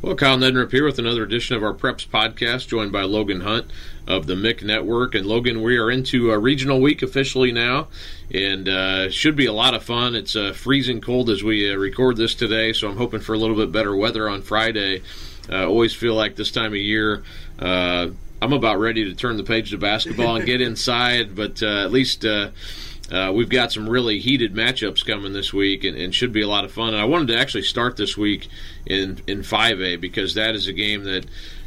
Well, Kyle Neddenriep here with another edition of our Preps podcast, joined by Logan Hunt of the Mick Network. And Logan, we are into a regional week officially now, and uh, should be a lot of fun. It's uh, freezing cold as we uh, record this today, so I'm hoping for a little bit better weather on Friday. Uh, always feel like this time of year. Uh, I'm about ready to turn the page to basketball and get inside, but uh, at least uh, we've got some really heated matchups coming this week, and, and, should be a lot of fun. And I wanted to actually start this week in in 5A because that is a game that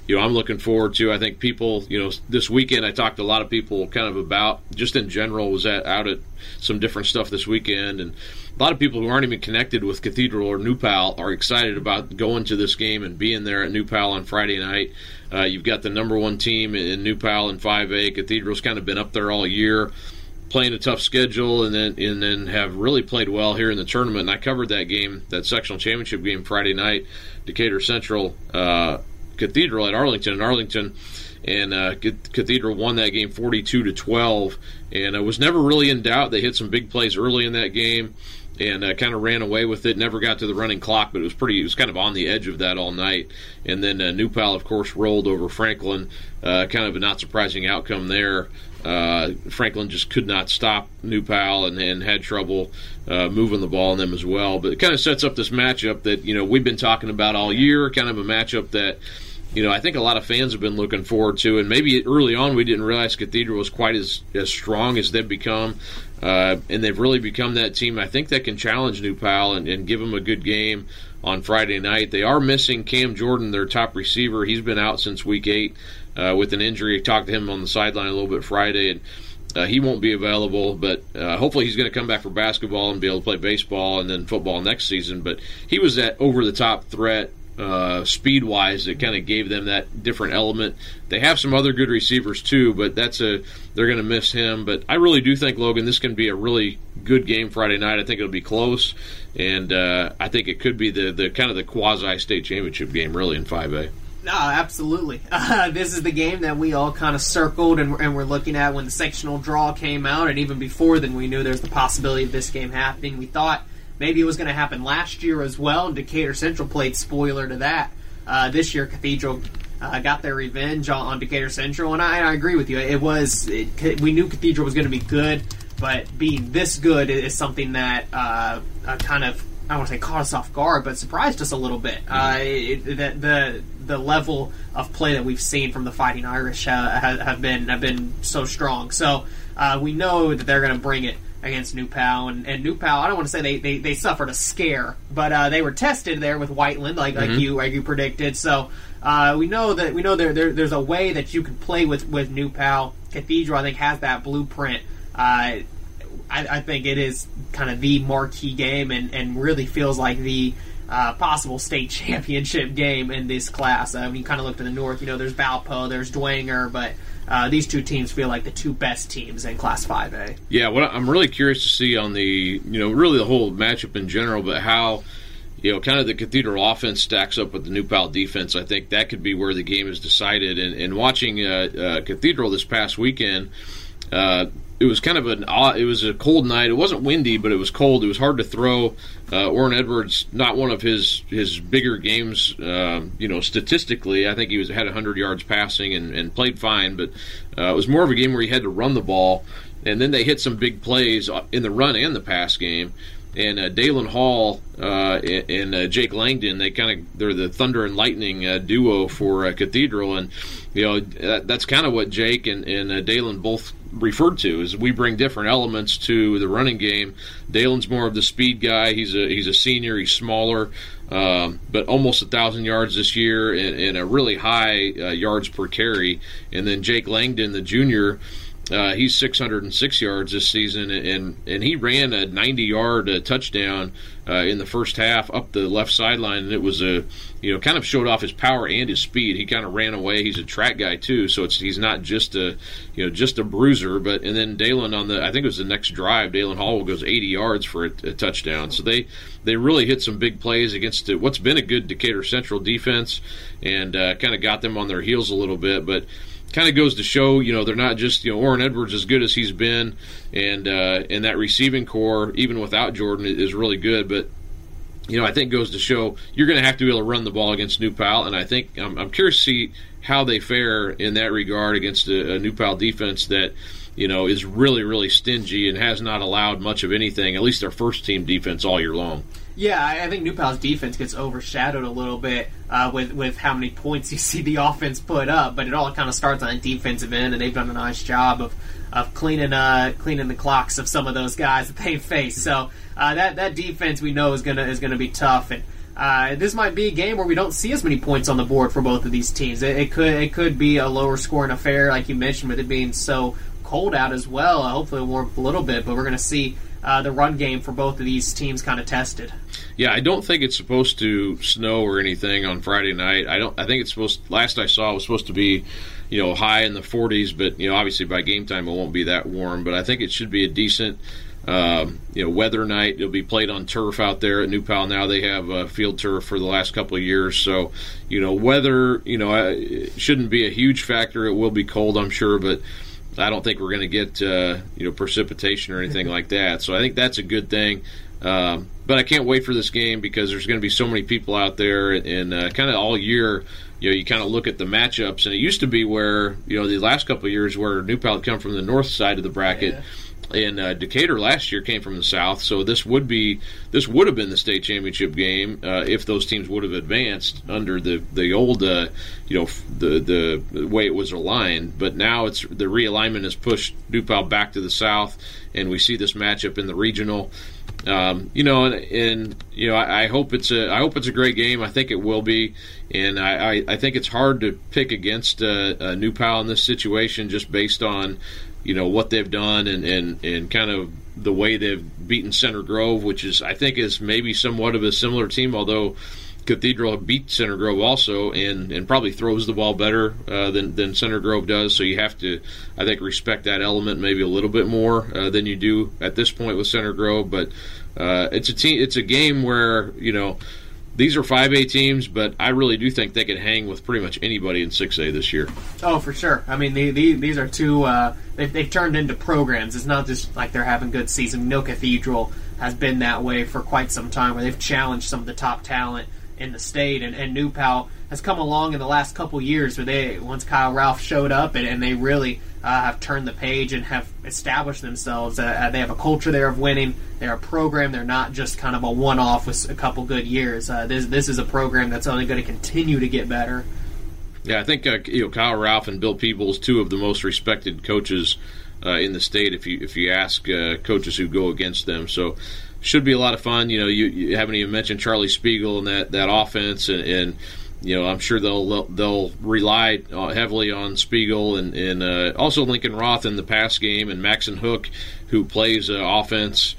you know I'm looking forward to. I think people, you know, this weekend I talked to a lot of people kind of about just in general was at, out at some different stuff this weekend, and a lot of people who aren't even connected with Cathedral or New Pal are excited about going to this game and being there at New Pal on Friday night. Uh, you've got the number one team in New Pal in 5A. Cathedral's kind of been up there all year playing a tough schedule and then and then have really played well here in the tournament. And I covered that game, that sectional championship game Friday night, Decatur Central uh, Cathedral at Arlington. And Arlington and uh, Cathedral won that game 42 to 12, and I was never really in doubt. They hit some big plays early in that game and uh, kind of ran away with it. Never got to the running clock, but it was pretty. It was kind of on the edge of that all night. And then uh, New Pal, of course, rolled over Franklin. Uh, kind of a not surprising outcome there. Uh, Franklin just could not stop New Pal and, and had trouble uh, moving the ball on them as well. But it kind of sets up this matchup that you know we've been talking about all year. Kind of a matchup that you know I think a lot of fans have been looking forward to, and maybe early on we didn't realize Cathedral was quite as as strong as they've become. Uh, and they've really become that team. I think that can challenge New Pal and, and give them a good game on Friday night. They are missing Cam Jordan, their top receiver. He's been out since week eight uh, with an injury. I talked to him on the sideline a little bit Friday, and uh, he won't be available. But uh, hopefully, he's going to come back for basketball and be able to play baseball and then football next season. But he was that over the top threat. Uh, speed wise, that kind of gave them that different element. They have some other good receivers too, but that's a they're going to miss him. But I really do think Logan, this can be a really good game Friday night. I think it'll be close, and uh, I think it could be the the kind of the quasi state championship game really in 5A. No, absolutely. Uh, this is the game that we all kind of circled and, and we're looking at when the sectional draw came out, and even before then, we knew there's the possibility of this game happening. We thought maybe it was going to happen last year as well, and Decatur Central played spoiler to that. Uh, this year, Cathedral uh, got their revenge on, on, Decatur Central, and I, I agree with you. It was it, we knew Cathedral was going to be good, but being this good is something that uh, kind of I don't want to say caught us off guard, but surprised us a little bit. Mm-hmm. Uh, it, the, the the level of play that we've seen from the Fighting Irish uh, have, have, been have been so strong. So uh, we know that they're going to bring it against New Pal and, and New Pal. I don't want to say they, they, they suffered a scare, but uh, they were tested there with Whiteland, like mm-hmm. like you like you predicted. So uh, we know that we know there, there, there's a way that you can play with with New Pal. Cathedral, I think, has that blueprint. Uh, I, I, think it is kind of the marquee game, and, and really feels like the uh, possible state championship game in this class. I mean, kind of look to the north. You know, there's Valpo, there's Dwenger, but uh, these two teams feel like the two best teams in Class 5A. Yeah, what I'm really curious to see on the, you know, really the whole matchup in general, but how, you know, kind of the Cathedral offense stacks up with the New Pal defense. I think that could be where the game is decided. And, and watching uh, uh Cathedral this past weekend, uh, it was kind of an odd, it was a cold night. It wasn't windy, but it was cold. It was hard to throw. Uh, Edwards, not one of his his bigger games, uh, you know, statistically. I think he was had 100 yards passing and, and played fine, but uh, it was more of a game where he had to run the ball. And then they hit some big plays in the run and the pass game and uh, Dalen Hall uh, and uh, Jake Langdon. They kind of they're the thunder and lightning uh, duo for uh, Cathedral, and you know that, that's kind of what Jake and, and uh, Dalen both referred to is we bring different elements to the running game. Dalen's more of the speed guy. He's a he's a senior. He's smaller. Um, but almost a thousand yards this year and, and a really high yards per carry. And then Jake Langdon, the junior, uh, he's 606 yards this season, and and he ran a 90 yard uh, touchdown uh, in the first half up the left sideline, and it was a you know kind of showed off his power and his speed. He kind of ran away. He's a track guy too, so it's he's not just a you know just a bruiser. But and then Dalen on the I think it was the next drive, Dalen Hall goes 80 yards for a, a touchdown. So they they really hit some big plays against what's been a good Decatur Central defense, and uh, kind of got them on their heels a little bit, but kind of goes to show, you know, they're not just you know Orrin Edwards as good as he's been, and uh, and that receiving corps even without Jordan is really good. But you know, I think goes to show you're going to have to be able to run the ball against New Pal, and I think I'm, I'm curious to see how they fare in that regard against a, a New Pal defense that you know is really really stingy and has not allowed much of anything. At least their first team defense all year long. Yeah, I think New Pal's defense gets overshadowed a little bit uh, with with how many points you see the offense put up, but it all kind of starts on the defensive end, and they've done a nice job of of cleaning uh, cleaning the clocks of some of those guys that they face. So uh, that that defense we know is gonna is gonna be tough, and uh, this might be a game where we don't see as many points on the board for both of these teams. It, it could it could be a lower scoring affair, like you mentioned, with it being so cold out as well. Hopefully, it'll warm up a little bit, but we're gonna see. Uh, the run game for both of these teams kind of tested. Yeah, I don't think it's supposed to snow or anything on Friday night. I don't. I think it's supposed. Last I saw, it was supposed to be, you know, high in the 40s, but you know, obviously by game time it won't be that warm. But I think it should be a decent, um, you know, weather night. It'll be played on turf out there at New Pal. Now they have uh, field turf for the last couple of years, so you know, weather, you know, it shouldn't be a huge factor. It will be cold, I'm sure, but I don't think we're going to get uh, you know precipitation or anything like that. So I think that's a good thing. Um, but I can't wait for this game because there's going to be so many people out there, and uh, kind of all year, you know, you kind of look at the matchups, and it used to be where you know the last couple of years where New Pal come from the north side of the bracket. Yeah and uh, Decatur last year came from the south, so this would be this would have been the state championship game uh, if those teams would have advanced under the the old uh, you know the the way it was aligned. But now it's the realignment has pushed New Pal back to the south, and we see this matchup in the regional. Um, you know, and, and you know, I, I, hope it's a I hope it's a great game. I think it will be, and I, I, I think it's hard to pick against uh, a New Pal in this situation just based on you know what they've done and, and, and kind of the way they've beaten Center Grove, which is I think is maybe somewhat of a similar team, although Cathedral beat Center Grove also and, and probably throws the ball better uh, than, than Center Grove does. So you have to, I think, respect that element maybe a little bit more uh, than you do at this point with Center Grove. But uh, it's a team, it's a game where you know these are 5A teams, but I really do think they could hang with pretty much anybody in 6A this year. Oh, for sure. I mean, the, the, these are two, uh, they've, they've, turned into programs. It's not just like they're having good season. No Cathedral has been that way for quite some time, where they've challenged some of the top talent in the state, and, and New Pal has come along in the last couple years where they, once Kyle Ralph showed up, and, and they really uh, have turned the page and have established themselves. Uh, uh, they have a culture there of winning. They're a program. They're not just kind of a one-off with a couple good years. Uh, this this is a program that's only going to continue to get better. Yeah, I think uh, you know Kyle Ralph and Bill Peebles, two of the most respected coaches uh, in the state. If you if you ask coaches who go against them, so should be a lot of fun. You know, you, you haven't even mentioned Charlie Spiegel and that that offense and, and you know, I'm sure they'll they'll rely uh, heavily on Spiegel and, and uh, also Lincoln Roth in the pass game and Maxon Hook, who plays uh, offense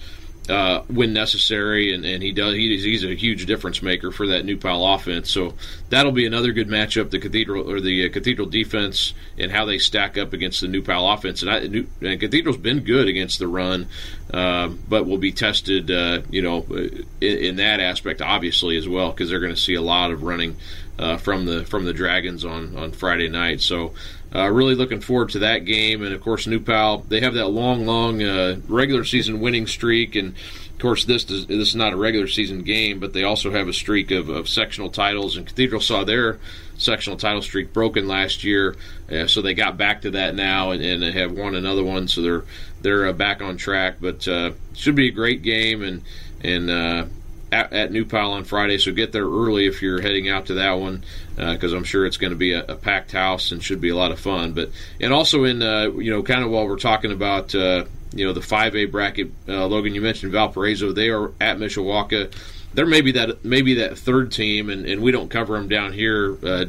uh, when necessary, and, and he does. He's, a huge difference maker for that New Pal offense. So that'll be another good matchup. The Cathedral or the uh, Cathedral defense and how they stack up against the New Pal offense. And, I, New, and Cathedral's been good against the run, uh, but will be tested, you know, in, in, that aspect obviously as well because they're going to see a lot of running uh, from the from the Dragons on on Friday night. So. Uh, really looking forward to that game, and of course, New Pal. They have that long, long uh, regular season winning streak, and of course, this is, this is not a regular season game, but they also have a streak of, of sectional titles. And Cathedral saw their sectional title streak broken last year, uh, so they got back to that now and, and have won another one. So they're they're uh, back on track. But uh, should be a great game, and and at, at New Pal on Friday, so get there early if you're heading out to that one, because uh, I'm sure it's going to be a, a, packed house and should be a lot of fun. But and also in uh, you know kind of while we're talking about uh, you know the 5A bracket, uh, Logan, you mentioned Valparaiso. They are at Mishawaka there may be that maybe that third team, and, and we don't cover them down here uh,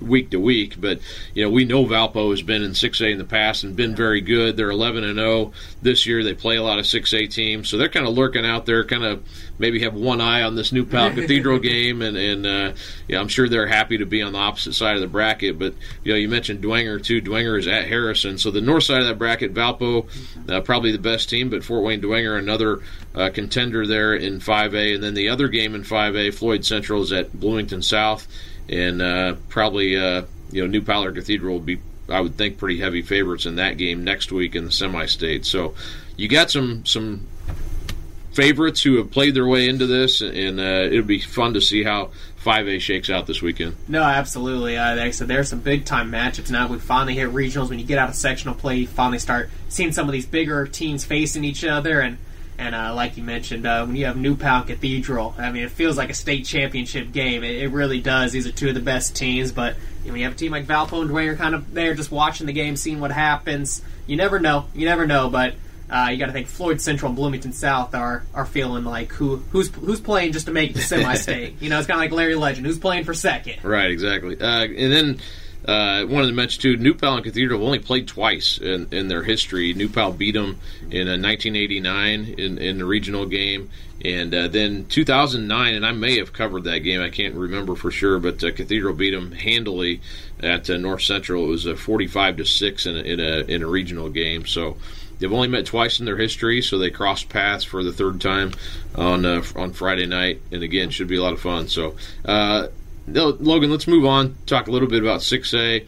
week to week, but you know we know Valpo has been in 6A in the past and been very good. They're 11 and 0 this year. They play a lot of 6A teams, so they're kind of lurking out there, kind of maybe have one eye on this New Pal Cathedral game, and and uh, yeah, I'm sure they're happy to be on the opposite side of the bracket. But you know, you mentioned Dwenger too. Dwenger is at Harrison, so the north side of that bracket, Valpo, uh, probably the best team, but Fort Wayne Dwenger another uh, contender there in 5A, and then the other game in 5A, Floyd Central is at Bloomington South, and uh, probably uh, you know New Pal Cathedral will be, I would think, pretty heavy favorites in that game next week in the semi-state. So you got some some favorites who have played their way into this, and uh, it'll be fun to see how 5A shakes out this weekend. No, absolutely. Uh, like I said, there's some big time matchups now. We finally hit regionals. When you get out of sectional play, you finally start seeing some of these bigger teams facing each other. And and uh, like you mentioned, uh, when you have New Pal Cathedral, I mean, it feels like a state championship game. It, it really does. These are two of the best teams. But you, know, you have a team like Valpo and Dwayne are kind of there, just watching the game, seeing what happens. You never know. You never know. But uh, you got to think Floyd Central and Bloomington South are are feeling like who who's who's playing just to make the semi-state. you know, it's kind of like Larry Legend, who's playing for second. Right, exactly. Uh, and then uh, wanted to mention too, New Pal and Cathedral have only played twice in, in their history. New Pal beat them in 1989 uh, in, in the regional game, and uh, then 2009. And I may have covered that game. I can't remember for sure, but uh, Cathedral beat them handily at uh, North Central. It was a 45 to six in a, in a in a regional game. So They've only met twice in their history, so they crossed paths for the third time on uh, on Friday night, and again, should be a lot of fun. So, uh, Logan, let's move on. Talk a little bit about 6A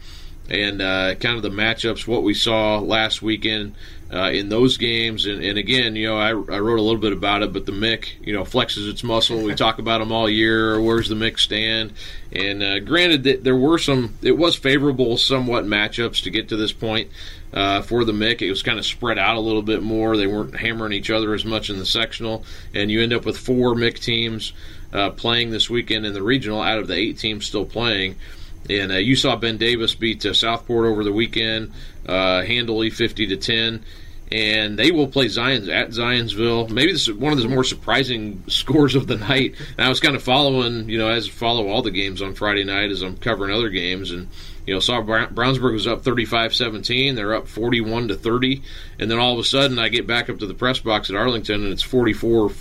and uh, kind of the matchups, what we saw last weekend uh, in those games. And, and, again, you know, I, I, wrote a little bit about it, but the Mick, you know, flexes its muscle. We talk about them all year. Where's the Mick stand? And uh, granted that there were some, it was favorable somewhat matchups to get to this point. Uh, for the Mick. it was kind of spread out a little bit more. They weren't hammering each other as much in the sectional, and you end up with four Mick teams uh, playing this weekend in the regional out of the eight teams still playing. And uh, you saw Ben Davis beat uh, Southport over the weekend, uh, handily 50 to 10. And they will play Zions at Zionsville. Maybe this is one of the more surprising scores of the night. And I was kind of following, you know, as follow all the games on Friday night as I'm covering other games, and you know, saw Brownsburg was up 35-17. They're up 41 to 30, and then all of a sudden I get back up to the press box at Arlington and it's 44-41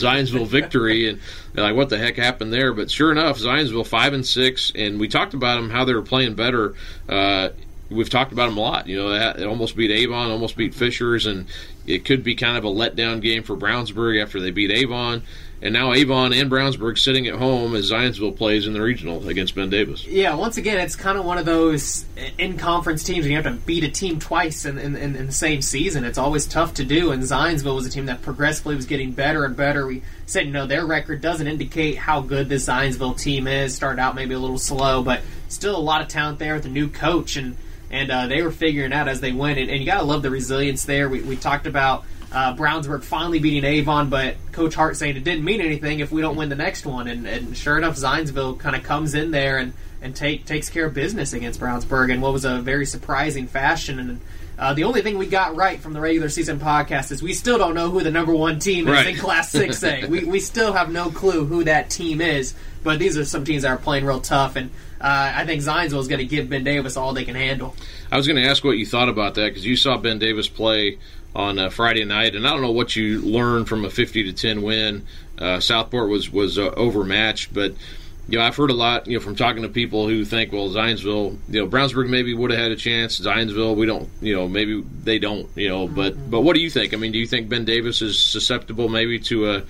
Zionsville victory, and like, what the heck happened there? But sure enough, Zionsville five and six, and we talked about them how they were playing better. Uh, we've talked about them a lot. You know, it almost beat Avon, almost beat Fishers, and it could be kind of a letdown game for Brownsburg after they beat Avon and now Avon and Brownsburg sitting at home as Zionsville plays in the regional against Ben Davis. Yeah, once again, it's kind of one of those in-conference teams, where you have to beat a team twice in, in, in, the same season. It's always tough to do, and Zionsville was a team that progressively was getting better and better. We said, you know, their record doesn't indicate how good this Zionsville team is. Started out maybe a little slow, but still a lot of talent there with a new coach, and and uh, they were figuring out as they went. And, and you got to love the resilience there. We, we talked about – uh, Brownsburg finally beating Avon, but Coach Hart saying it didn't mean anything if we don't win the next one. And, and sure enough, Zionsville kind of comes in there and, and take, takes care of business against Brownsburg in what was a very surprising fashion. And uh, the only thing we got right from the regular season podcast is we still don't know who the number one team is right. in Class 6A. we, we still have no clue who that team is, but these are some teams that are playing real tough. And uh, I think Zionsville is going to give Ben Davis all they can handle. I was going to ask what you thought about that because you saw Ben Davis play on uh, Friday night, and I don't know what you learned from a 50 to 10 win. Uh, Southport was was uh, overmatched, but you know I've heard a lot you know from talking to people who think well Zionsville you know Brownsburg maybe would have had a chance Zionsville we don't you know maybe they don't you know but mm-hmm. but what do you think I mean do you think Ben Davis is susceptible maybe to a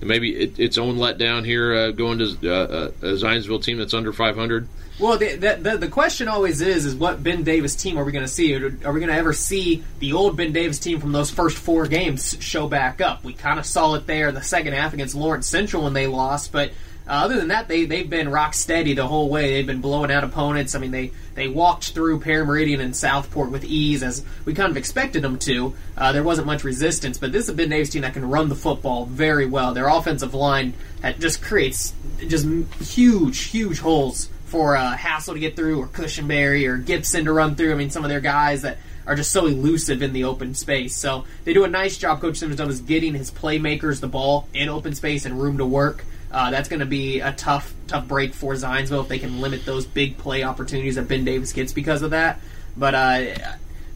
maybe it, its own letdown here uh, going to uh, a Zionsville team that's under 500 well, the, the, the, question always is, is what Ben Davis team are we going to see? Are we going to ever see the old Ben Davis team from those first four games show back up? We kind of saw it there in the second half against Lawrence Central when they lost, but uh, other than that, they, they've been rock steady the whole way. They've been blowing out opponents. I mean, they, they walked through Perry and Southport with ease, as we kind of expected them to. Uh, there wasn't much resistance, but this is a Ben Davis team that can run the football very well. Their offensive line that just creates just huge, huge holes for uh, Hassel to get through, or Cushenberry, or Gibson to run through. I mean, some of their guys that are just so elusive in the open space. So they do a nice job. Coach Simmons does getting his playmakers the ball in open space and room to work. Uh, that's going to be a tough, tough break for Zionsville if they can limit those big play opportunities that Ben Davis gets because of that. But uh,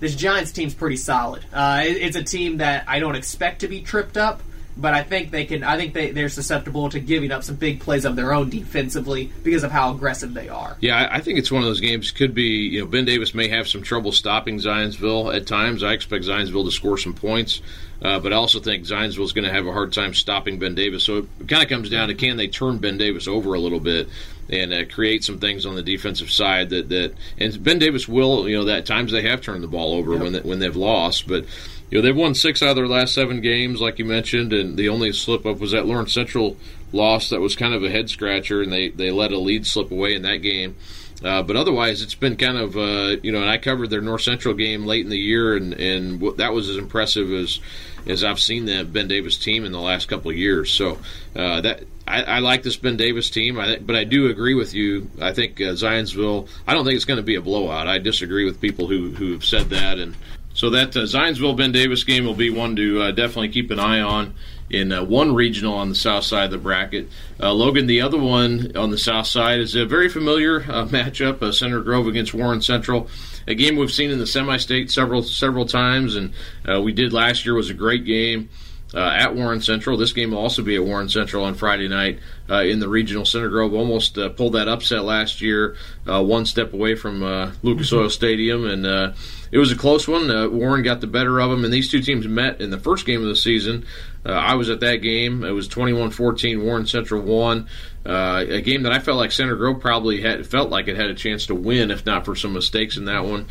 this Giants team's pretty solid. Uh, it, it's a team that I don't expect to be tripped up but I think they can. I think they they're susceptible to giving up some big plays of their own defensively because of how aggressive they are. Yeah, I think it's one of those games. Could be you know Ben Davis may have some trouble stopping Zionsville at times. I expect Zionsville to score some points. Uh, but I also think Zionsville is going to have a hard time stopping Ben Davis. So it kind of comes down to can they turn Ben Davis over a little bit and uh, create some things on the defensive side that, that and Ben Davis will you know that times they have turned the ball over yep. when they, when they've lost, but you know they've won six out of their last seven games, like you mentioned, and the only slip up was that Lawrence Central loss that was kind of a head scratcher, and they they let a lead slip away in that game. Uh, but otherwise, it's been kind of uh, you know, and I covered their North Central game late in the year, and and that was as impressive as as I've seen the Ben Davis team in the last couple of years. So uh, that I, I, like this Ben Davis team, I, but I do agree with you. I think uh, Zionsville. I don't think it's going to be a blowout. I disagree with people who who have said that, and so that uh, Zionsville Ben Davis game will be one to uh, definitely keep an eye on in uh, one regional on the south side of the bracket. Uh, Logan, the other one on the south side is a very familiar uh, matchup: uh, Center Grove against Warren Central. A game we've seen in the semi-state several several times, and uh, we did last year was a great game. Uh, at Warren Central. This game will also be at Warren Central on Friday night in the regional. Center Grove almost pulled that upset last year, one step away from Lucas Oil Stadium, and it was a close one. Uh, Warren got the better of them, and these two teams met in the first game of the season. Uh, I was at that game. It was 21-14. Warren Central won. Uh, a game that I felt like Center Grove probably had felt like it had a chance to win, if not for some mistakes in that one.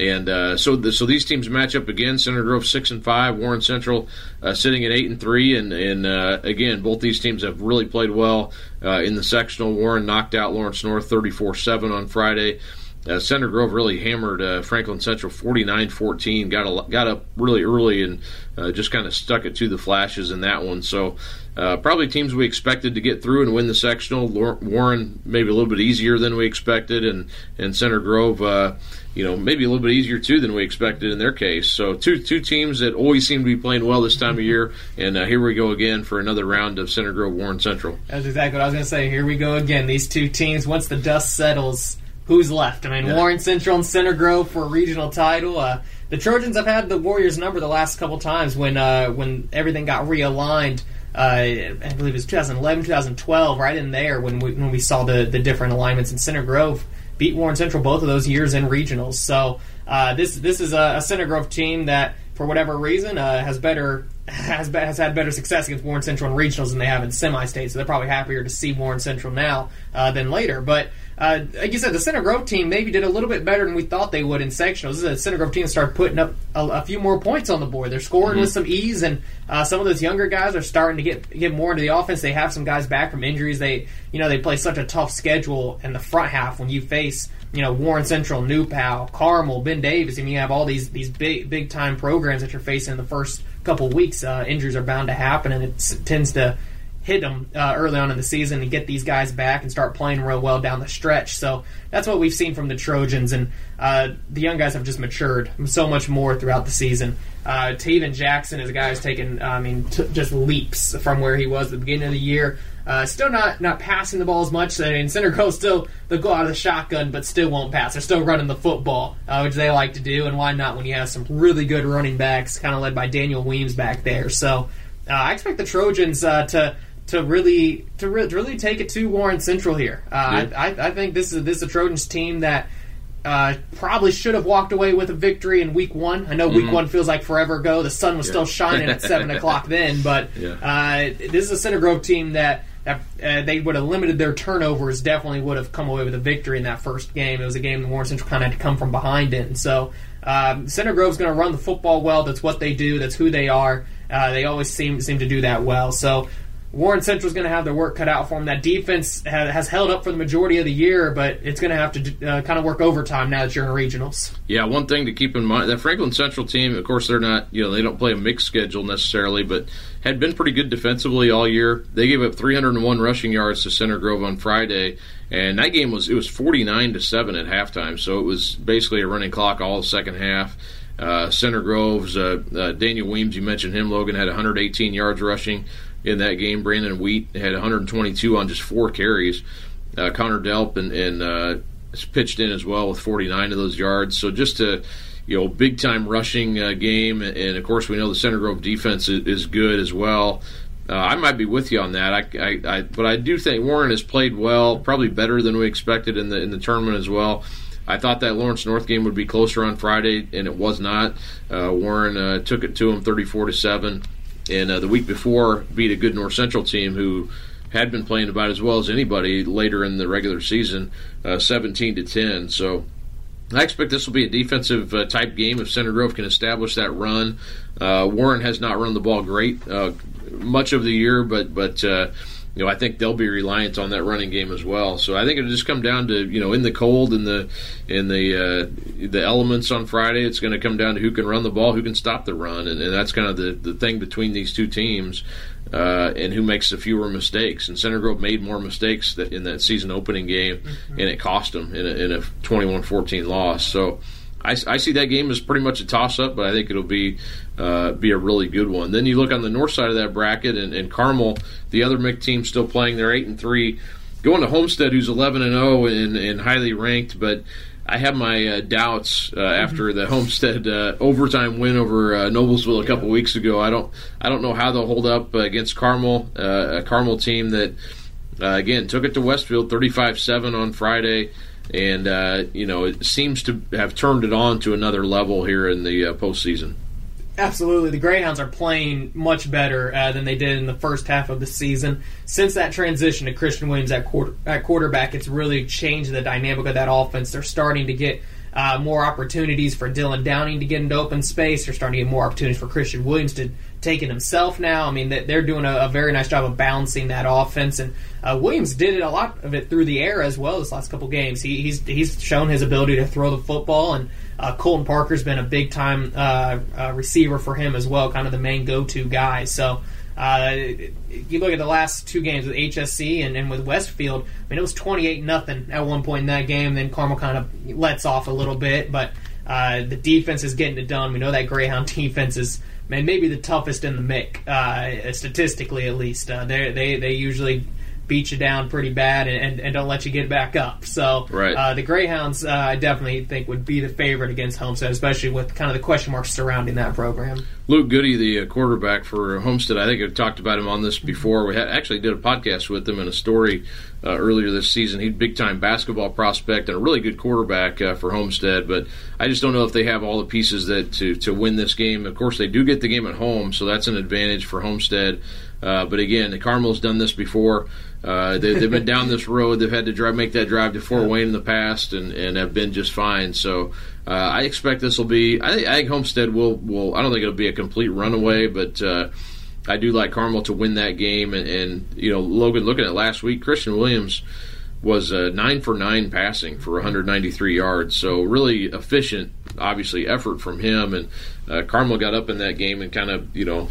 And uh, so, the, so these teams match up again. Center Grove six and five, Warren Central uh, sitting at eight and three, and and uh, again, both these teams have really played well uh, in the sectional. Warren knocked out Lawrence North thirty four seven on Friday. Uh, Center Grove really hammered uh, Franklin Central 49-14. Got got up really early and just kind of stuck it to the flashes in that one. So uh, probably teams we expected to get through and win the sectional. Warren maybe a little bit easier than we expected, and and Center Grove, uh, you know, maybe a little bit easier too than we expected in their case. So two two teams that always seem to be playing well this time of year, and uh, here we go again for another round of Center Grove Warren Central. That's exactly what I was going to say. Here we go again. These two teams. Once the dust settles who's left. I mean, yeah. Warren Central and Center Grove for a regional title. Uh, the Trojans have had the Warriors number the last couple times when uh, when everything got realigned. Uh, I believe it was 2011, 2012, right in there when we when we saw the the different alignments. And Center Grove beat Warren Central both of those years in regionals. So uh, this this is a, a, Center Grove team that, for whatever reason, uh, has better has has had better success against Warren Central in regionals than they have in semi-state. So they're probably happier to see Warren Central now uh, than later. But uh, like you said, the Center Grove team maybe did a little bit better than we thought they would in sectionals. This is a Center Grove team that started putting up a, a, few more points on the board. They're scoring mm-hmm. with some ease, and uh, some of those younger guys are starting to get get more into the offense. They have some guys back from injuries. They you know they play such a tough schedule in the front half when you face you know Warren Central, New Pal, Carmel, Ben Davis. I mean, you have all these these big big time programs that you're facing in the first couple weeks. Uh, injuries are bound to happen, and it tends to hit them uh, early on in the season and get these guys back and start playing real well down the stretch. So that's what we've seen from the Trojans, and uh, the young guys have just matured so much more throughout the season. Uh, Taven Jackson is a guy who's taken, I mean, t- just leaps from where he was at the beginning of the year. Uh, still not not passing the ball as much. I mean, Center Grove still they'll go out of the shotgun, but still won't pass. They're still running the football, uh, which they like to do. And why not when you have some really good running backs, kind of led by Daniel Weems back there. So uh, I expect the Trojans uh, to to really to, re- to, really take it to Warren Central here. Uh, yeah. I, I, think this is this is a Trojans team that uh, probably should have walked away with a victory in week one. I know week mm-hmm. one feels like forever ago. The sun was yeah. still shining at seven o'clock then, but yeah. uh, this is a Center Grove team that. that uh, they would have limited their turnovers. Definitely would have come away with a victory in that first game. It was a game that Warren Central kind of had to come from behind in. So um, Center Grove's going to run the football well. That's what they do. That's who they are. Uh, they always seem seem to do that well. So Warren Central's going to have their work cut out for them. That defense has held up for the majority of the year, but it's going to have to uh, kind of work overtime now that you're in regionals. Yeah, one thing to keep in mind that Franklin Central team, of course, they're not you know they don't play a mixed schedule necessarily, but had been pretty good defensively all year. They gave up 301 rushing yards to Center Grove on Friday, and that game was it was 49 to seven at halftime, so it was basically a running clock all second half. Uh, Center Grove's uh, uh, Daniel Weems, you mentioned him. Logan had 118 yards rushing in that game. Brandon Wheat had 122 on just four carries. Uh, Connor Delp and, and uh, pitched in as well with 49 of those yards. So just a you know big time rushing uh, game, and of course we know the Center Grove defense is, is good as well. Uh, I might be with you on that. I, I, I, but I do think Warren has played well, probably better than we expected in the in the tournament as well. I thought that Lawrence North game would be closer on Friday, and it was not. Uh, Warren uh, took it to him, 34 to seven and uh, the week before beat a good North Central team who had been playing about as well as anybody later in the regular season, uh, 17 to 10. So I expect this will be a defensive uh, type game if Center Grove can establish that run. Uh, Warren has not run the ball great uh, much of the year, but but uh, you know I think they'll be reliant on that running game as well. So I think it'll just come down to you know in the cold and the in the uh, the elements on Friday, it's going to come down to who can run the ball, who can stop the run, and, and that's kind of the the thing between these two teams. Uh, and who makes the fewer mistakes. And Center Grove made more mistakes that in that season opening game, mm-hmm. and it cost them in a, in a 21-14 loss. So I, I, see that game as pretty much a toss up, but I think it'll be uh, be a really good one. Then you look on the north side of that bracket, and, and Carmel, the other MIC team, still playing. They're eight and three, going to Homestead, who's 11 and 0 and, and highly ranked, but I have my uh, doubts uh, after the Homestead uh, overtime win over uh, Noblesville a couple weeks ago. I don't I don't know how they'll hold up against Carmel, uh, a Carmel team that uh, again took it to Westfield 35-7 on Friday, and you know it seems to have turned it on to another level here in the postseason. Absolutely, the Greyhounds are playing much better uh, than they did in the first half of the season. Since that transition to Christian Williams at, quarter, at quarterback, it's really changed the dynamic of that offense. They're starting to get uh, more opportunities for Dylan Downing to get into open space. They're starting to get more opportunities for Christian Williams to take it himself now. I mean, they're doing a, a very nice job of balancing that offense, and uh, Williams did a lot of it through the air as well this last couple games. He, he's he's shown his ability to throw the football and uh, Colton Parker's been a big time uh, uh, receiver for him as well, kind of the main go to guy. So uh, you look at the last two games with HSE and, and with Westfield. I mean, it was twenty eight nothing at one point in that game. Then Carmel kind of lets off a little bit, but uh, the defense is getting it done. We know that Greyhound defense is man maybe the toughest in the MIC, uh, statistically at least. they they they usually beat you down pretty bad and, and, and, don't let you get back up. So right. uh, the Greyhounds, uh, I definitely think would be the favorite against Homestead, especially with kind of the question marks surrounding that program. Luke Goode, the uh, quarterback for Homestead, I think I've talked about him on this before. We had, actually did a podcast with him and a story uh, earlier this season. He's big time basketball prospect and a really good quarterback uh, for Homestead, but I just don't know if they have all the pieces that to, to win this game. Of course, they do get the game at home, so that's an advantage for Homestead. Uh, but again, the Carmel's done this before. Uh, they, have been down this road. They've had to drive, make that drive to Fort Wayne in the past, and, and have been just fine. So uh, I expect this will be. I, I, think Homestead will will. I don't think it'll be a complete runaway, but uh, I do like Carmel to win that game. And, and, you know, Logan, looking at last week, Christian Williams was uh, nine for nine passing for 193 yards. So really efficient, obviously effort from him. And uh, Carmel got up in that game and kind of you know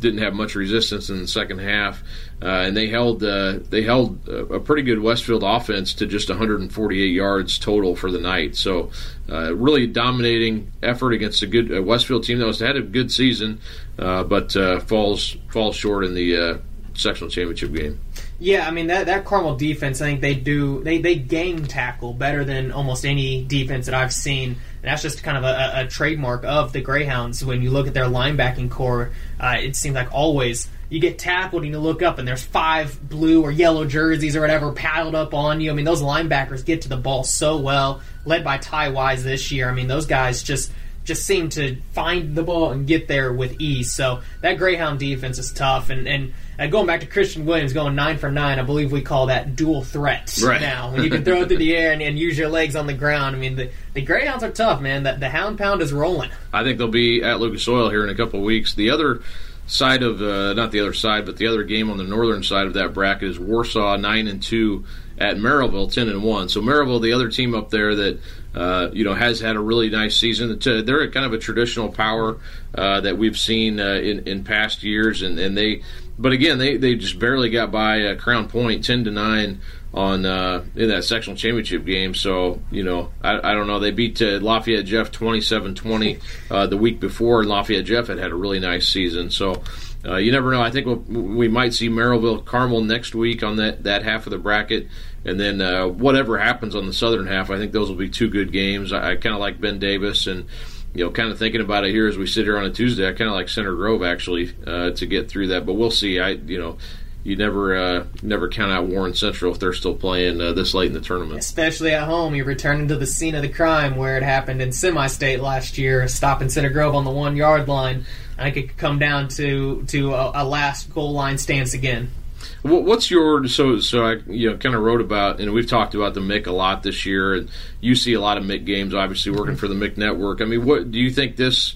didn't have much resistance in the second half, uh, and they held uh, they held a pretty good Westfield offense to just 148 yards total for the night. So uh, really dominating effort against a good uh, Westfield team that was had a good season, uh, but falls falls short in the sectional championship game. Yeah, I mean that that Carmel defense, I think they do they they game tackle better than almost any defense that I've seen. And that's just kind of a, a, trademark of the Greyhounds. When you look at their linebacking corps, uh, it seems like always you get tackled and you look up and there's five blue or yellow jerseys or whatever piled up on you. I mean, those linebackers get to the ball so well, led by Ty Wise this year. I mean, those guys just just seem to find the ball and get there with ease. So that Greyhound defense is tough. And, and uh, going back to Christian Williams going nine for nine, I believe we call that dual threat right. now. When you can throw it through the air and, and, use your legs on the ground. I mean, the, the Greyhounds are tough, man. The, the Hound Pound is rolling. I think they'll be at Lucas Oil here in a couple of weeks. The other side of uh, not the other side, but the other game on the northern side of that bracket is Warsaw nine and two at Merrillville ten and one. So Merrillville, the other team up there that uh, you know has had a really nice season. They're kind of a traditional power uh, that we've seen uh, in in past years, and, and they but again, they, they just barely got by uh, Crown Point, ten to nine on uh, in that sectional championship game. So you know, I, I don't know. They beat uh, Lafayette Jeff 27-20 uh, the week before, and Lafayette Jeff had had a really nice season. So. Uh, you never know. I think we'll, we might see Merrillville Carmel next week on that, that half of the bracket, and then uh, whatever happens on the southern half, I think those will be two good games. I, I kind of like Ben Davis, and you know, kind of thinking about it here as we sit here on a Tuesday, I kind of like Center Grove actually uh, to get through that. But we'll see. I, you know, you never uh, never count out Warren Central if they're still playing uh, this late in the tournament. Especially at home, you're returning to the scene of the crime where it happened in semi-state last year, stopping Center Grove on the one yard line. I could come down to to a, a last goal line stance again. What's your so so I you know kind of wrote about and we've talked about the Mick a lot this year and you see a lot of Mick games obviously working for the Mick network. I mean, what do you think this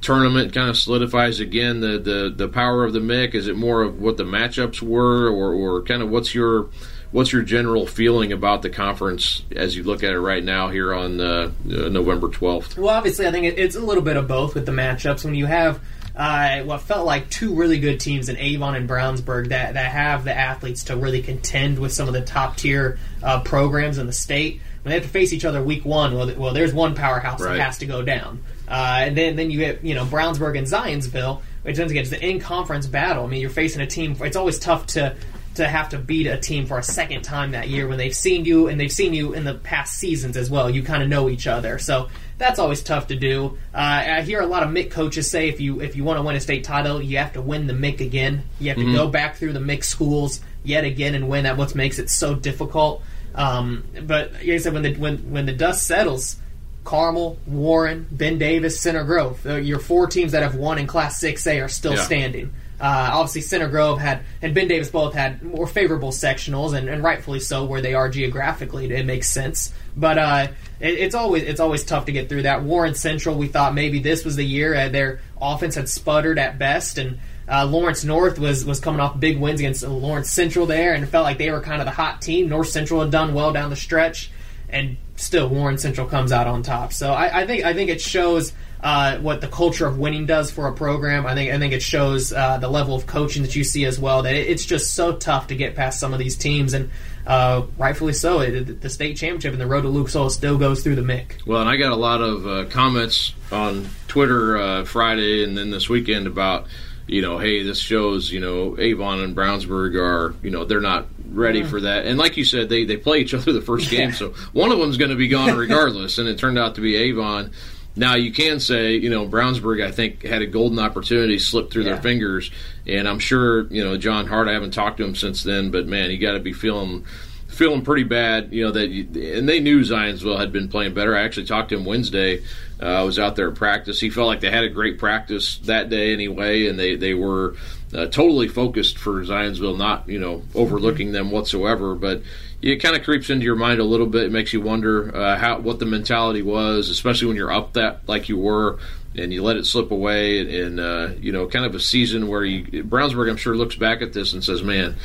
tournament kind of solidifies again the the the power of the Mick? Is it more of what the matchups were or or kind of what's your what's your general feeling about the conference as you look at it right now here on uh, uh, November 12th? Well, obviously, I think it's a little bit of both with the matchups. When you have uh, what felt like two really good teams in Avon and Brownsburg that, that have the athletes to really contend with some of the top tier uh, programs in the state. When they have to face each other week one, well, well there's one powerhouse right. that has to go down. Uh, and then, then you get you know Brownsburg and Zionsville, which once again is the in conference battle. I mean, you're facing a team. It's always tough to to have to beat a team for a second time that year when they've seen you and they've seen you in the past seasons as well. You kind of know each other, so that's always tough to do. Uh, I hear a lot of Mick coaches say if you if you want to win a state title, you have to win the Mick again. You have to mm-hmm. go back through the Mick schools yet again and win. That what makes it so difficult. Um, but like I said, when the when when the dust settles. Carmel, Warren, Ben Davis, Center Grove. Uh, your four teams that have won in Class 6A are still yeah. standing. Uh, obviously, Center Grove had and Ben Davis both had more favorable sectionals, and, and rightfully so, where they are geographically. It makes sense, but uh, it, it's always it's always tough to get through that. Warren Central, we thought maybe this was the year. Uh, their offense had sputtered at best, and uh, Lawrence North was was coming off big wins against Lawrence Central there, and it felt like they were kind of the hot team. North Central had done well down the stretch, and still Warren Central comes out on top. So I, I think I think it shows uh, what the culture of winning does for a program. I think I think it shows uh, the level of coaching that you see as well. That it, it's just so tough to get past some of these teams, and uh, rightfully so. It, the state championship and the road to Oil still goes through the Mick. Well, and I got a lot of uh, comments on Twitter uh, Friday and then this weekend about you know, hey, this shows, you know, Avon and Brownsburg are, you know, they're not ready yeah. for that. And like you said, they, they play each other the first game, yeah. so one of them's going to be gone regardless. and it turned out to be Avon. Now you can say, you know, Brownsburg, I think, had a golden opportunity slip through yeah. their fingers, and I'm sure, you know, John Hart. I haven't talked to him since then, but man, he got to be feeling feeling pretty bad. You know that, You, and they knew Zionsville had been playing better. I actually talked to him Wednesday. Uh, I was out there at practice. He felt like they had a great practice that day anyway, and they they were uh, totally focused for Zionsville, not you know overlooking them whatsoever. But it kind of creeps into your mind a little bit. It makes you wonder uh, how what the mentality was, especially when you're up that like you were, and you let it slip away. And uh, you know, kind of a season where you Brownsburg, I'm sure, looks back at this and says, "Man."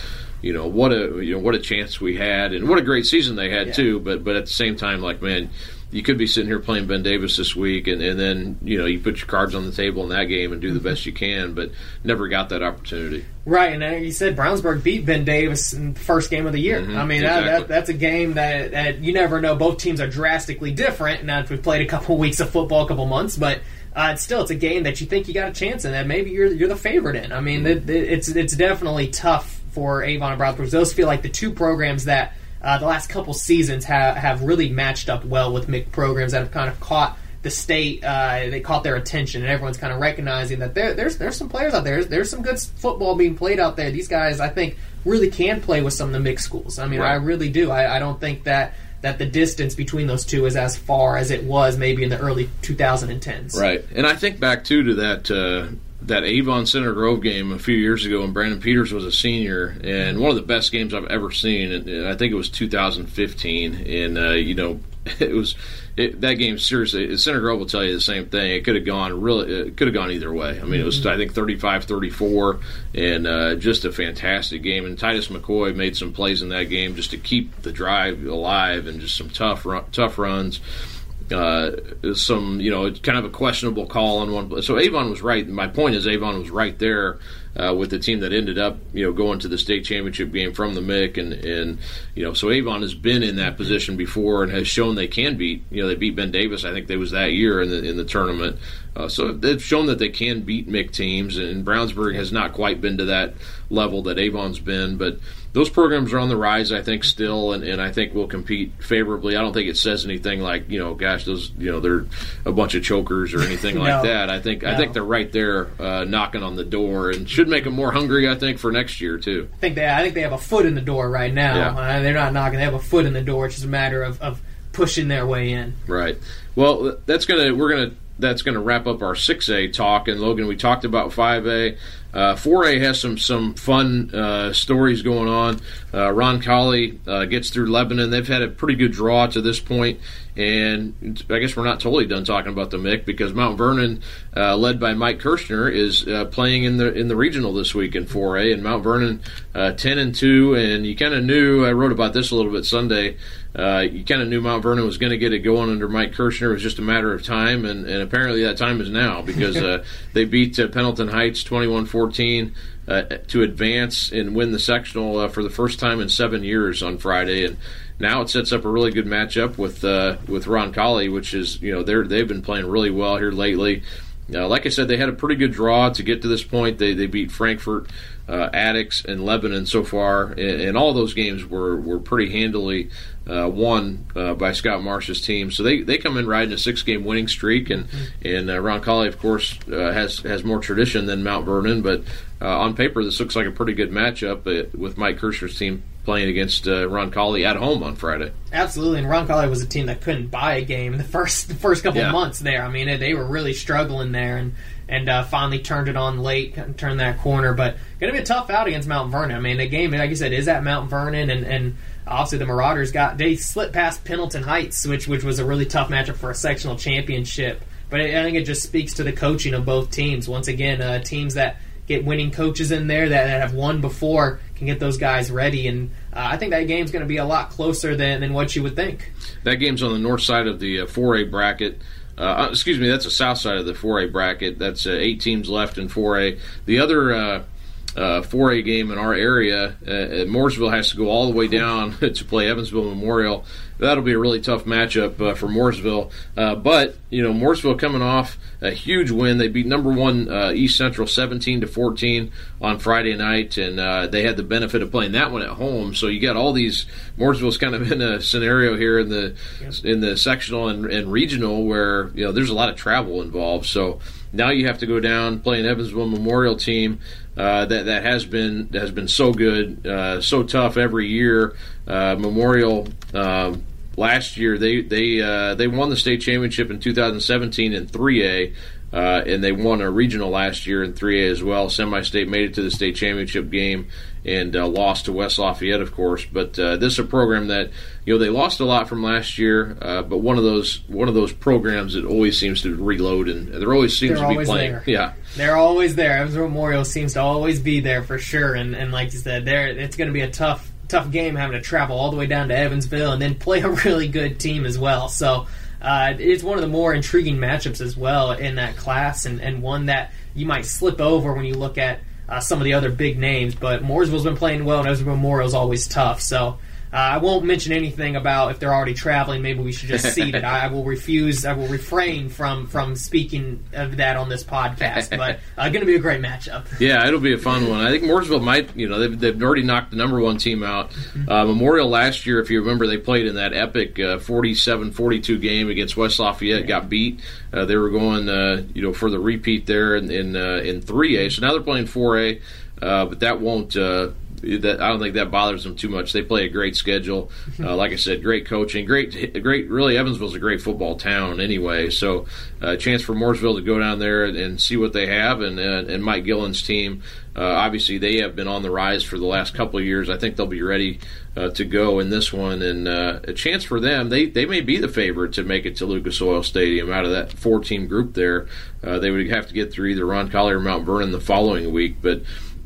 You know what a you know what a chance we had, and what a great season they had yeah. too. But but at the same time, like man, you could be sitting here playing Ben Davis this week, and, and then you know you put your cards on the table in that game and do the best you can, but never got that opportunity. Right, and uh, you said Brownsburg beat Ben Davis in the first game of the year. Mm-hmm, I mean, exactly. that, that, that's a game that, that you never know. Both teams are drastically different. Now, if we've played a couple weeks of football, a couple months, but uh, it's still it's a game that you think you got a chance in that maybe you're you're the favorite in. I mean, mm-hmm. it, it's it's definitely tough for Avon and Brownsburg. Those feel like the two programs that uh, the last couple seasons have, have really matched up well with Mick programs that have kind of caught the state. Uh, they caught their attention, and everyone's kind of recognizing that there, there's there's some players out there. There's, there's, some good football being played out there. These guys, I think, really can play with some of the Mick schools. I mean, right. I really do. I, I don't think that that the distance between those two is as far as it was maybe in the early 2010s. Right, and I think back too to that uh, that Avon Center Grove game a few years ago when Brandon Peters was a senior, and one of the best games I've ever seen. And I think it was 2015, and uh, you know, it was it, that game. Seriously, Center Grove will tell you the same thing. It could have gone really, it could have gone either way. I mean, it was I think 35-34, and uh, just a fantastic game. And Titus McCoy made some plays in that game just to keep the drive alive, and just some tough run, tough runs uh, some, you know, kind of a questionable call on one. So Avon was right. My point is Avon was right there uh, with the team that ended up, you know, going to the state championship game from the Mick, and and you know, so Avon has been in that position before and has shown they can beat. You know, they beat Ben Davis. I think they was that year in the in the tournament. Uh, so they've shown that they can beat Mick teams, and Brownsburg has not quite been to that level that Avon's been, but those programs are on the rise, I think, still, and, and I think will compete favorably. I don't think it says anything like, you know, gosh, those, you know, they're a bunch of chokers or anything no. like that. I think no. I think they're right there uh, knocking on the door and should make them more hungry. I think for next year too. I think they I think they have a foot in the door right now. Yeah. Uh, they're not knocking; they have a foot in the door. It's just a matter of, of pushing their way in. Right. Well, that's gonna we're gonna that's going to wrap up our 6A talk. And Logan, we talked about 5A. Uh, 4A has some some fun uh, stories going on. Uh, Roncalli uh, gets through Lebanon. They've had a pretty good draw to this point, and I guess we're not totally done talking about the MIC because Mount Vernon, uh, led by Mike Kirschner, is uh, playing in the in the regional this week in 4A, and Mount Vernon uh, 10 and two, and you kind of knew. I wrote about this a little bit Sunday. Uh, you kind of knew Mount Vernon was going to get it going under Mike Kirschner. It was just a matter of time, and, and apparently that time is now because uh, they beat uh, Pendleton Heights 21 14 uh, to advance and win the sectional uh, for the first time in seven years on Friday. And now it sets up a really good matchup with uh, with Roncalli, which is, you know, they're, they've been playing really well here lately. Uh, like I said, they had a pretty good draw to get to this point. They, they beat Frankfurt, uh, Attucks, and Lebanon so far, and, and, all those games were, were pretty handily uh, won uh, by Scott Marsh's team. So they, they come in riding a six game winning streak, and and uh, Roncalli, of course, uh, has has more tradition than Mount Vernon, but on paper this looks like a pretty good matchup with Mike Kirschner's team playing against uh, Roncalli at home on Friday. Absolutely, and Roncalli was a team that couldn't buy a game the first the first couple yeah. months there. I mean, they were really struggling there, and and uh, finally turned it on late, turned that corner. But going to be a tough out against Mount Vernon. I mean, the game, like you said, is at Mount Vernon, and and obviously the Marauders got they slipped past Pendleton Heights, which which was a really tough matchup for a sectional championship. But I think it just speaks to the coaching of both teams. Once again, uh, teams that get winning coaches in there that, that have won before can get those guys ready. And uh, I think that game's going to be a lot closer than, than what you would think. That game's on the north side of the uh, 4A bracket. Uh, uh, excuse me, that's the south side of the 4A bracket. That's uh, eight teams left in 4A. The other uh, 4A game in our area, Mooresville has to go all the way down to play Evansville Memorial that'll be a really tough matchup uh, for Mooresville. Uh, but you know, Mooresville coming off a huge win. They beat number one uh, East Central 17 to 14 on Friday night, and uh, they had the benefit of playing that one at home. So you got all these. Mooresville's kind of in a scenario here in the yes. in the sectional and, and regional where you know there's a lot of travel involved. So now you have to go down play an Evansville Memorial team uh, that that has been has been so good, uh, so tough every year. Uh, Memorial um, last year they they uh, they won the state championship in 2017 in 3A. Uh, and they won a regional last year in 3A as well. Semi-state made it to the state championship game and uh, lost to West Lafayette, of course. But uh, this is a program that you know they lost a lot from last year, uh, but one of those one of those programs that always seems to reload and there always seems they're to be playing. There. Yeah, they're always there. Evans Memorial seems to always be there for sure, and and like you said, there it's going to be a tough tough game having to travel all the way down to Evansville and then play a really good team as well. So. Uh, it's one of the more intriguing matchups as well in that class, and, and one that you might slip over when you look at uh, some of the other big names. But Mooresville's been playing well, and Memorial Memorial's always tough. So uh, I won't mention anything about if they're already traveling. Maybe we should just see it. I, I, will refuse. I will refrain from from speaking of that on this podcast. But uh, going to be a great matchup. Yeah, it'll be a fun one. I think Mooresville might. You know, they've, they've already knocked the number one team out. Mm-hmm. Uh, Memorial last year, if you remember, they played in that epic 47-42 uh, game against West Lafayette. Yeah. Got beat. Uh, they were going, uh, you know, for the repeat there in in, in 3A. So now they're playing 4A. but that won't that I don't think that bothers them too much. They play a great schedule. Uh, like I said, great coaching, great, great. Really, Evansville's a great football town anyway. So, a uh, chance for Mooresville to go down there and, and see what they have, and and, and Mike Gillen's team. Uh, obviously, they have been on the rise for the last couple of years. I think they'll be ready uh, to go in this one, and uh, a chance for them. They they may be the favorite to make it to Lucas Oil Stadium out of that four team group. There, uh, they would have to get through either Roncalli or Mount Vernon the following week, but.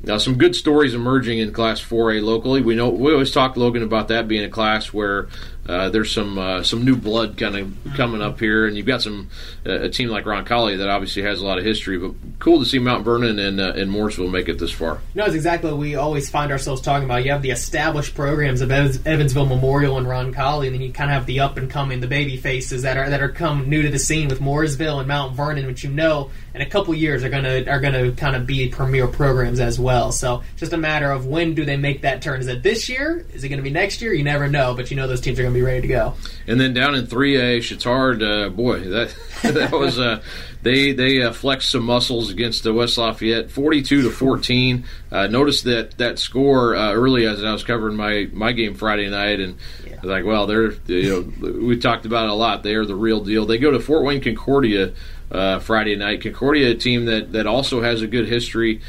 Now, some good stories emerging in Class 4A locally. We know we always talk Logan about that being a class where uh, there's some uh, some new blood kind of coming up here, and you've got some uh, a team like Roncalli that obviously has a lot of history. But cool to see Mount Vernon and uh, and Mooresville make it this far. No, it's exactly what we always find ourselves talking about. You have the established programs of Evansville Memorial and Roncalli, and then you kind of have the up and coming, the baby faces that are that are come new to the scene with Mooresville and Mount Vernon, which you know in a couple years are gonna are gonna kind of be premier programs as well. So just a matter of when do they make that turn? Is it this year? Is it going to be next year? You never know, but you know those teams are going to be ready to go. And then down in 3A, Chatard, uh, boy, that that was uh, they they uh, flexed some muscles against the West Lafayette, 42 to 14. Uh, noticed that that score uh, early as I was covering my my game Friday night, and yeah. I was like, well, they're you know we talked about it a lot. They are the real deal. They go to Fort Wayne Concordia uh, Friday night. Concordia, a team that that also has a good history.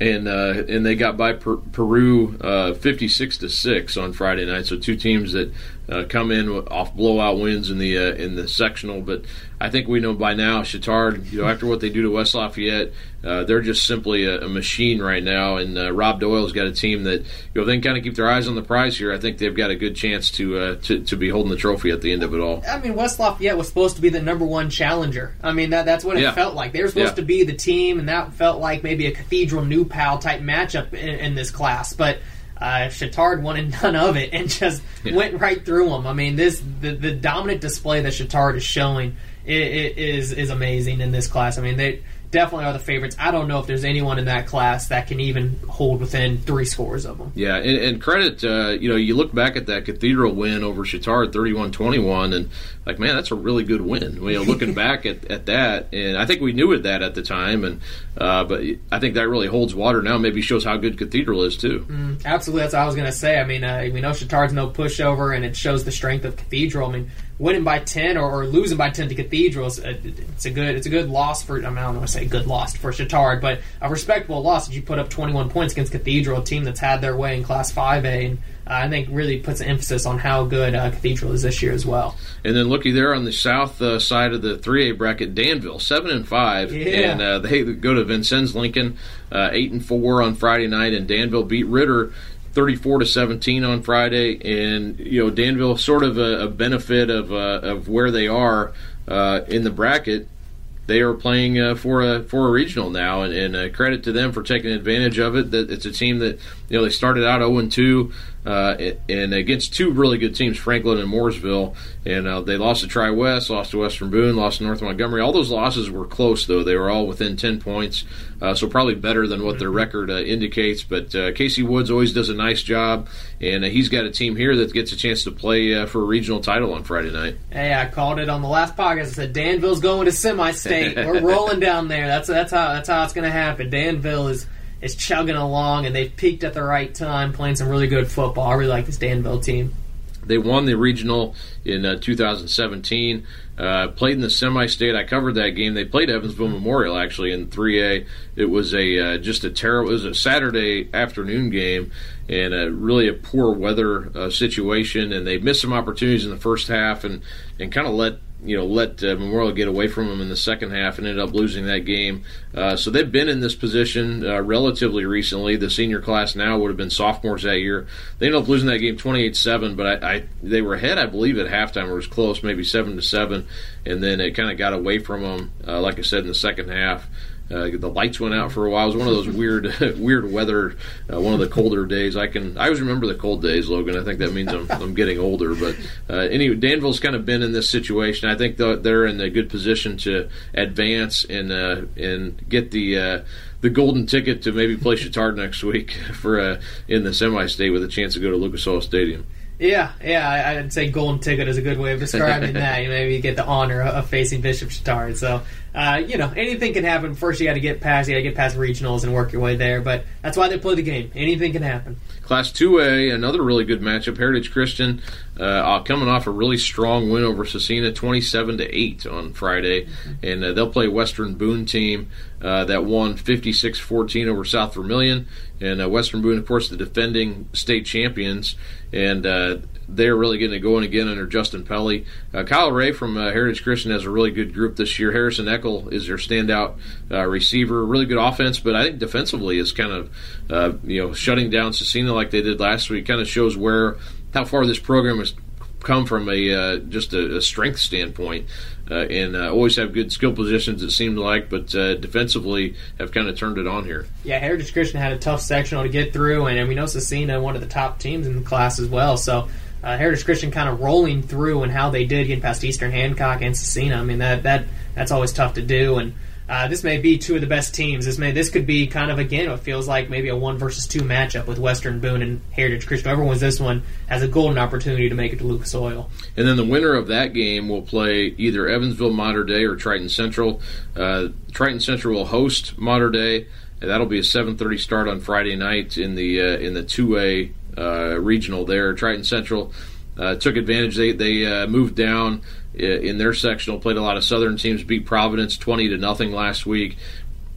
and uh, and they got by per- Peru uh, 56 to six on Friday night. So two teams that uh, come in off blowout wins in the uh, in the sectional. But I think we know by now, Chatard, you know, after what they do to West Lafayette, uh, they're just simply a, a, machine right now. And uh, Rob Doyle's got a team that, you know, they can kind of keep their eyes on the prize here. I think they've got a good chance to, uh, to to be holding the trophy at the end of it all. I mean, West Lafayette was supposed to be the number one challenger. I mean, that that's what it yeah. felt like. They were supposed yeah. to be the team, and that felt like maybe a Cathedral New Pal type matchup in, in this class. But uh, wanted none of it and just yeah. went right through them. I mean, this the, the dominant display that Chatard is showing is is amazing in this class. I mean, they definitely are the favorites. I don't know if there's anyone in that class that can even hold within three scores of them. Yeah, and, and credit, uh, you know, you look back at that Cathedral win over Chatard, 31-21, and like, man, that's a really good win. You know, looking back at, at that, and I think we knew it that at the time, and uh, but I think that really holds water now. Maybe shows how good Cathedral is too. Mm, absolutely, that's what I was going to say. I mean, uh, we know Chatard's no pushover, and it shows the strength of Cathedral. I mean, winning by ten or, or losing by ten to Cathedrals, uh, it's a good it's a good loss for. I, mean, I don't want to say good loss for Chatard, but a respectable loss that you put up 21 points against Cathedral, a team that's had their way in Class 5A, and uh, I think really puts an emphasis on how good uh, Cathedral is this year as well. And then looky there on the south uh, side of the 3A bracket, Danville seven and five, yeah. and uh, they go to Vincennes Lincoln uh, eight and four on Friday night, and Danville beat Ritter 34 to 17 on Friday, and you know Danville sort of a, a benefit of uh, of where they are uh, in the bracket. They are playing uh, for a for a regional now, and, and uh, credit to them for taking advantage of it. That it's a team that you know they started out 0 2 uh, and against two really good teams, Franklin and Mooresville, and uh, they lost to Tri West, lost to Western Boone, lost to North Montgomery. All those losses were close, though; they were all within ten points, uh, so probably better than what their mm-hmm. record uh, indicates. But uh, Casey Woods always does a nice job, and uh, he's got a team here that gets a chance to play for a regional title on Friday night. Hey, I called it on the last podcast. I said Danville's going to semi-state. we're rolling down there. That's that's how that's how it's going to happen. Danville is is chugging along, and they've peaked at the right time, playing some really good football. I really like this Danville team. They won the regional in uh, 2017. Uh, played in the semi-state. I covered that game. They played Evansville Memorial actually in 3A. It was a uh, just a terrible. It was a Saturday afternoon game and a, really a poor weather uh, situation. And they missed some opportunities in the first half and and kind of let you know let uh, Memorial get away from them in the second half and ended up losing that game. Uh, so they've been in this position uh, relatively recently. The senior class now would have been sophomores that year. They ended up losing that game 28-7, but I, I they were ahead, I believe, at halftime. It was close, maybe seven to seven, and then it kind of got away from them. Uh, like I said in the second half. Uh, the lights went out for a while. It was one of those weird, weird weather. Uh, one of the colder days. I can. I always remember the cold days, Logan. I think that means I'm, I'm getting older. But uh, anyway, Danville's kind of been in this situation. I think they're in a good position to advance and uh, and get the uh, the golden ticket to maybe play Chatard next week for uh, in the semi-state with a chance to go to Lucas Oil Stadium. Yeah, yeah, I'd say golden ticket is a good way of describing that. You maybe get the honor of facing Bishop Chatard. So, uh, you know, anything can happen. First, you got to get past, you got to get past regionals and work your way there. But that's why they play the game. Anything can happen. Class 2A, another really good matchup. Heritage Christian uh, coming off a really strong win over Scecina, 27 to 8 on Friday. Mm-hmm. And uh, they'll play Western Boone team uh, that won 56 14 over South Vermillion. And uh, Western Boone, of course, the defending state champions. And uh, they're really getting it going again under Justin Pelly. Uh, Kyle Ray from uh, Heritage Christian has a really good group this year. Harrison Eckel is their standout uh, receiver. Really good offense, but I think defensively is kind of uh, you know shutting down Scecina like they did last week. Kind of shows where how far this program has come from a uh, just a, a, strength standpoint. Uh, and always have good skill positions, it seemed like, but defensively have kind of turned it on here. Yeah, Heritage Christian had a tough sectional to get through, and, and we know Scecina, one of the top teams in the class as well. So uh, Heritage Christian kind of rolling through and how they did getting past Eastern Hancock and Scecina. I mean that that that's always tough to do. And uh, this may be two of the best teams. This may this could be kind of again what feels like maybe a one versus two matchup with Western Boone and Heritage Christian. Whoever wins this one has a golden opportunity to make it to Lucas Oil. And then the winner of that game will play either Evansville Mater Dei or Triton Central. Uh, Triton Central will host Mater Dei. And that'll be a 7:30 start on Friday night in the uh, in the 2A uh, regional there. Triton Central uh, took advantage. They they uh, moved down in their sectional, played a lot of Southern teams, beat Providence twenty to nothing last week.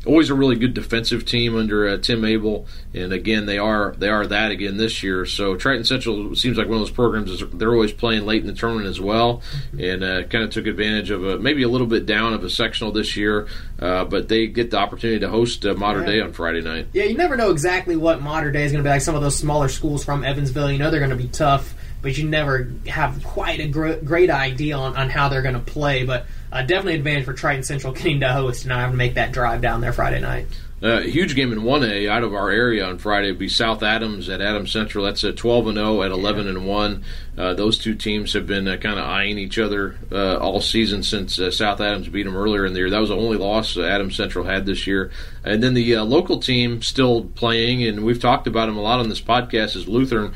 Always a really good defensive team under uh, Tim Abel, and again they are they are that again this year. So Triton Central seems like one of those programs is they're always playing late in the tournament as well, and uh, kind of took advantage of a, maybe a little bit down of a sectional this year, uh, but they get the opportunity to host uh, Mater Dei on Friday night. Yeah, you never know exactly what Mater Dei is going to be like. Some of those smaller schools from Evansville, you know they're going to be tough but you never have quite a gr- great idea on, on how they're going to play. But uh, definitely advantage for Triton Central getting to host and not having to make that drive down there Friday night. Uh, a huge game in 1A out of our area on Friday would be South Adams at Adams Central. That's a 12 and 0 at 11 and 1. Uh, those two teams have been uh, kind of eyeing each other uh, all season since uh, South Adams beat them earlier in the year. That was the only loss Adams Central had this year. And then the uh, local team still playing, and we've talked about them a lot on this podcast, is Lutheran.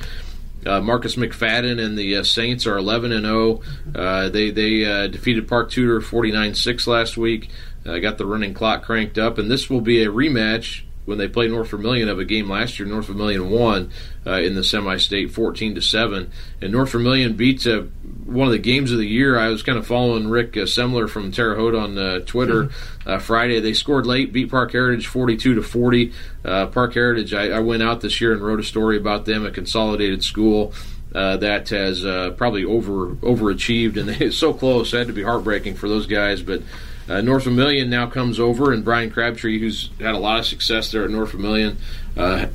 Uh, Marcus McFadden and the uh, Saints are 11 and 0. Uh, they they uh, defeated Park Tudor 49-6 last week. Uh, got the running clock cranked up, and this will be a rematch when they played North Vermillion of a game last year. North Vermillion won uh, in the semi-state, 14 to seven, and North Vermillion beat uh, one of the games of the year. I was kind of following Rick uh, Semler from Terre Haute on uh, Twitter uh, Friday. They scored late, beat Park Heritage 42 to 40. Park Heritage, I, I, went out this year and wrote a story about them, a consolidated school. that has probably over overachieved, and they so close. It had to be heartbreaking for those guys, but uh, North Vermillion now comes over, and Brian Crabtree, who's had a lot of success there at North Vermillion, uh,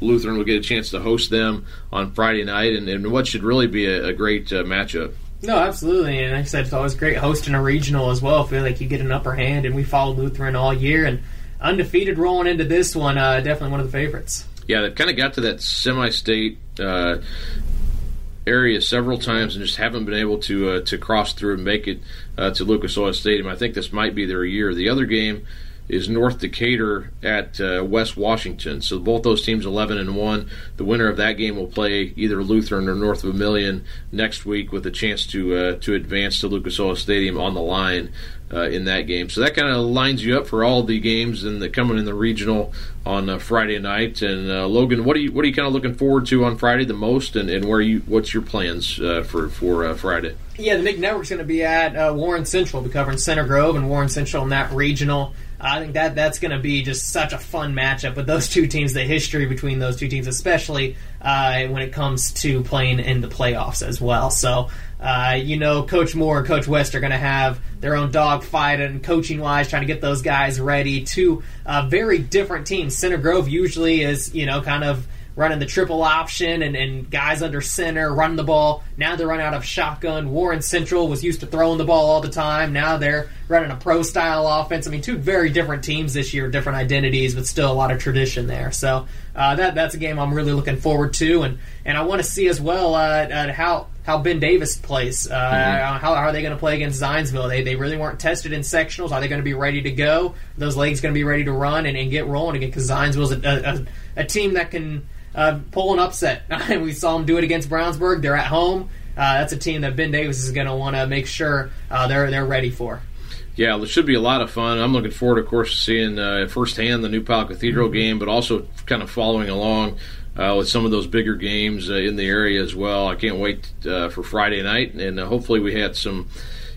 Lutheran will get a chance to host them on Friday night, and, and what should really be a, a great uh, matchup. No, absolutely, and like I said, it's always great hosting a regional as well. I feel like you get an upper hand, and we followed Lutheran all year, and undefeated rolling into this one, uh, definitely one of the favorites. Yeah, they've kind of got to that semi-state uh, area several times and just haven't been able to uh, to cross through and make it uh, to Lucas Oil Stadium. I think this might be their year. The other game is North Decatur at uh, West Washington. So both those teams 11 and 1. The winner of that game will play either Lutheran or North Vermillion next week with a chance to uh, to advance to Lucas Oil Stadium on the line uh, in that game. So that kind of lines you up for all the games and the coming in the regional on uh, Friday night. And uh, Logan, what are you what are you kind of looking forward to on Friday the most, and, and where you what's your plans uh, for for uh, Friday? Yeah, the MIC Network's going to be at uh, Warren Central. Be covering Center Grove and Warren Central in that regional. I think that that's going to be just such a fun matchup with those two teams. The history between those two teams, especially uh, when it comes to playing in the playoffs as well. So, uh, you know, Coach Moore and Coach West are going to have their own dogfight and coaching wise, trying to get those guys ready. Two uh, very different teams. Center Grove usually is, you know, kind of running the triple option and, and guys under center, running the ball. Now they're running out of shotgun. Warren Central was used to throwing the ball all the time. Now they're running a pro style offense. I mean, two very different teams this year, different identities, but still a lot of tradition there. So uh, that that's a game I'm really looking forward to, and and I want to see as well uh, how how Ben Davis plays. Uh, mm-hmm. How, how, are they going to play against Zionsville? They, they really weren't tested in sectionals. Are they going to be ready to go? Those legs going to be ready to run and, and get rolling again? Because Zionsville's a, a, a, team that can uh, pull an upset. we saw them do it against Brownsburg. They're at home. Uh, that's a team that Ben Davis is going to want to make sure uh, they're they're ready for. Yeah, it should be a lot of fun. I'm looking forward, of course, to seeing uh, firsthand the New Pal Cathedral mm-hmm. game, but also kind of following along uh, with some of those bigger games uh, in the area as well. I can't wait uh, for Friday night, and uh, hopefully we had some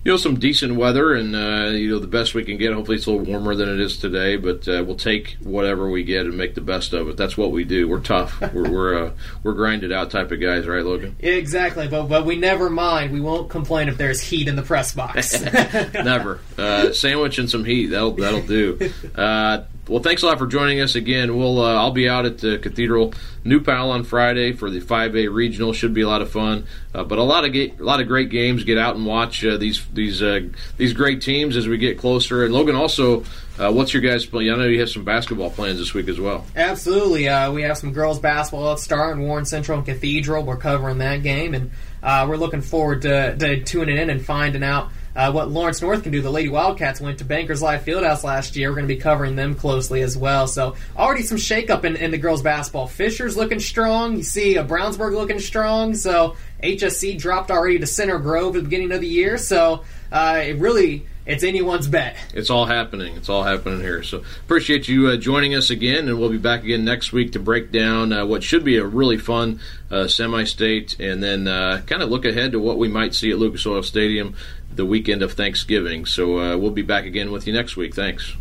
you know some decent weather and uh, you know the best we can get. Hopefully it's a little warmer than it is today, but uh, we'll take whatever we get and make the best of it. That's what we do. We're tough. we're we're, uh, we're grinded out type of guys, right, Logan? Exactly. But but we never mind. We won't complain if there's heat in the press box. never. Uh, sandwich and some heat. That'll that'll do. Well, thanks a lot for joining us again. We'll uh, I'll be out at the Cathedral New Pal on Friday for the 5A regional. Should be a lot of fun, uh, but a lot of ga- a lot of great games. Get out and watch uh, these these uh, these great teams as we get closer. And Logan, also, uh, what's your guys' plan? I know you have some basketball plans this week as well. Absolutely, uh, we have some girls basketball at Star and Warren Central and Cathedral. We're covering that game, and we're looking forward to, to tuning in and finding out uh, what Lawrence North can do. The Lady Wildcats went to Bankers Life Fieldhouse last year. We're going to be covering them closely as well. So already some shakeup in, in the girls basketball. Fisher's looking strong. You see a Brownsburg looking strong. So HSE dropped already to Center Grove at the beginning of the year. So uh, it really it's anyone's bet. It's all happening. It's all happening here. So appreciate you uh, joining us again, and we'll be back again next week to break down uh, what should be a really fun uh, semi-state, and then uh, kind of look ahead to what we might see at Lucas Oil Stadium the weekend of Thanksgiving. So uh, we'll be back again with you next week. Thanks.